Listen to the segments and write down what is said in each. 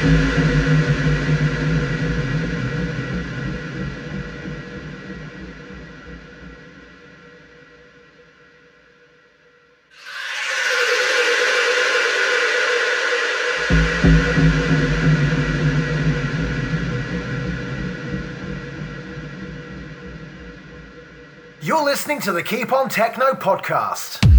You're listening to the Keep On Techno podcast.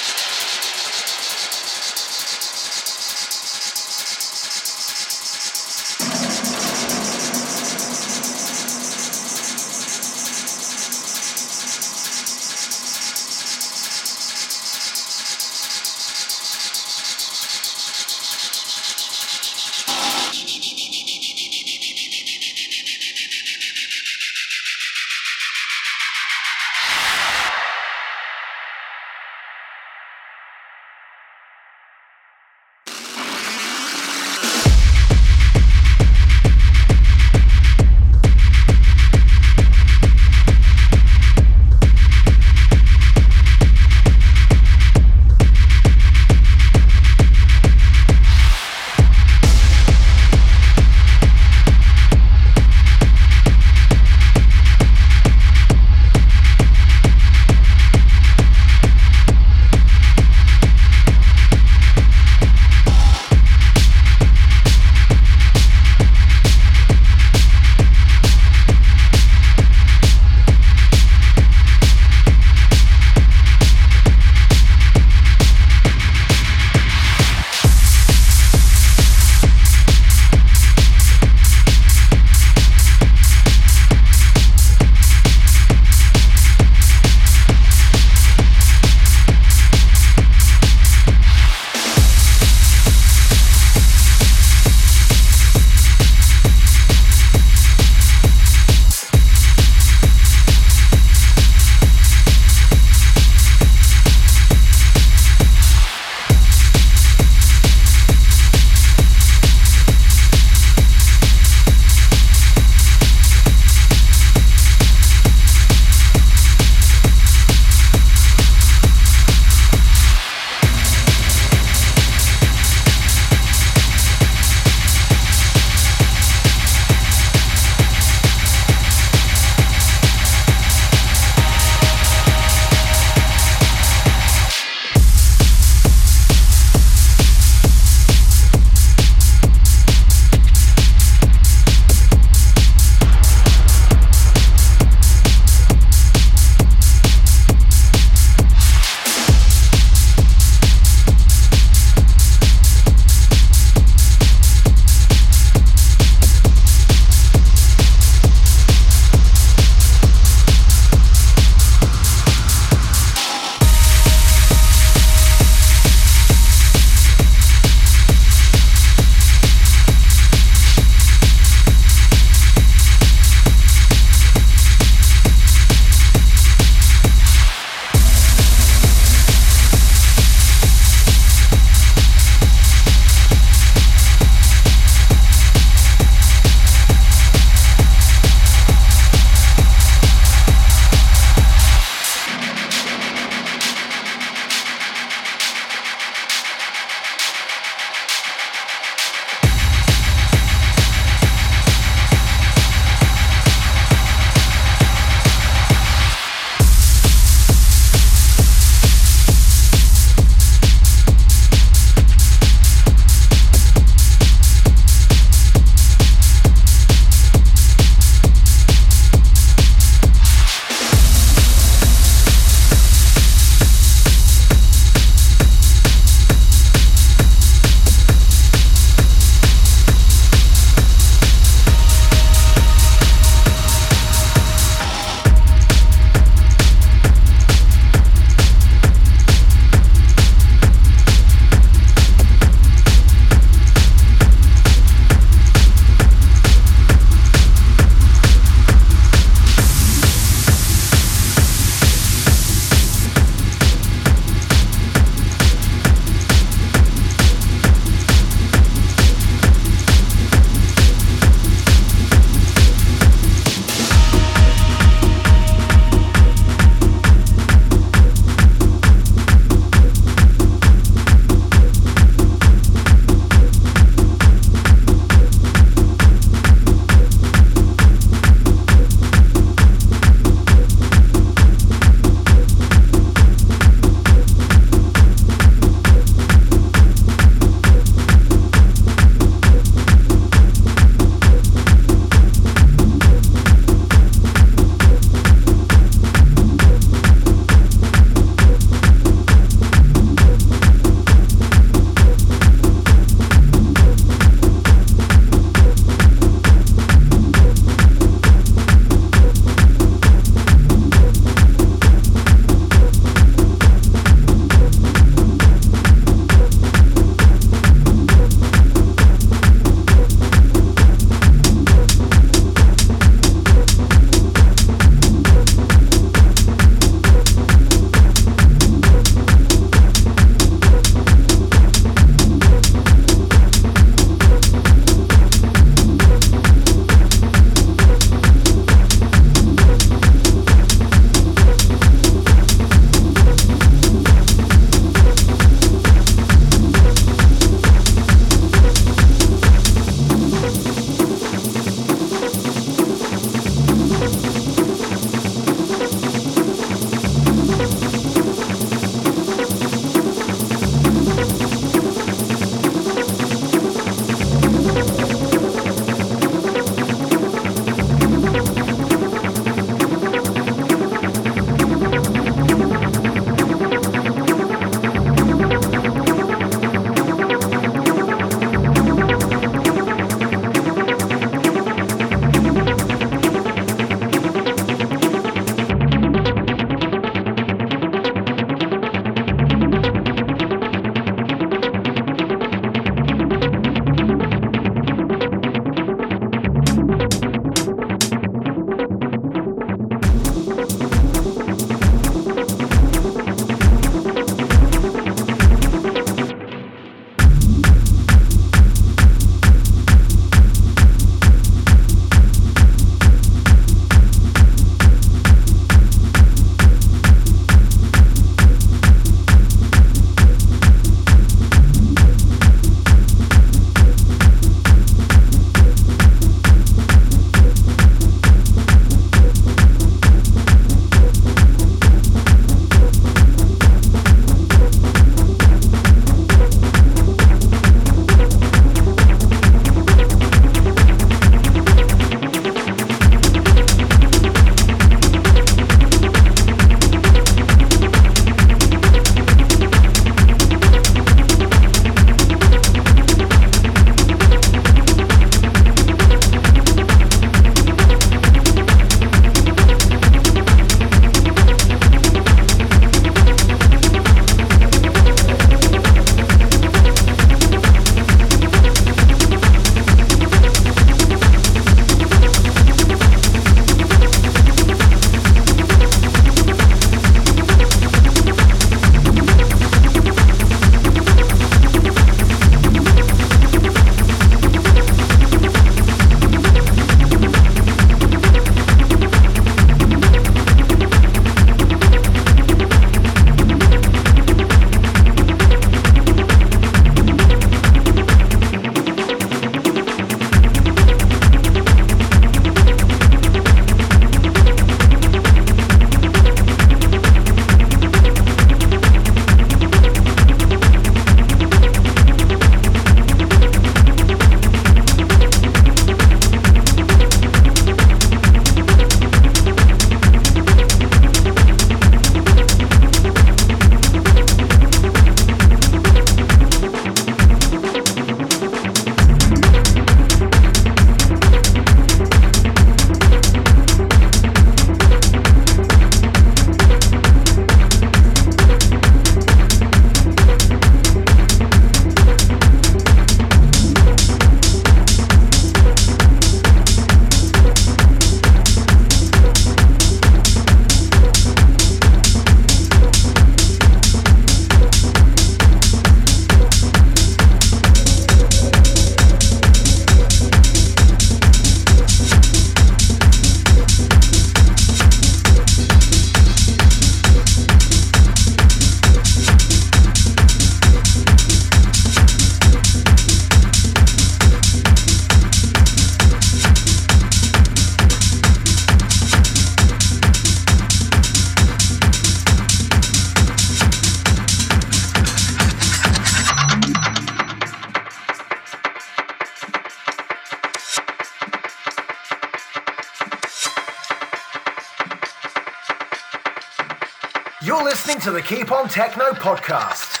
You're listening to the Keep On Techno podcast.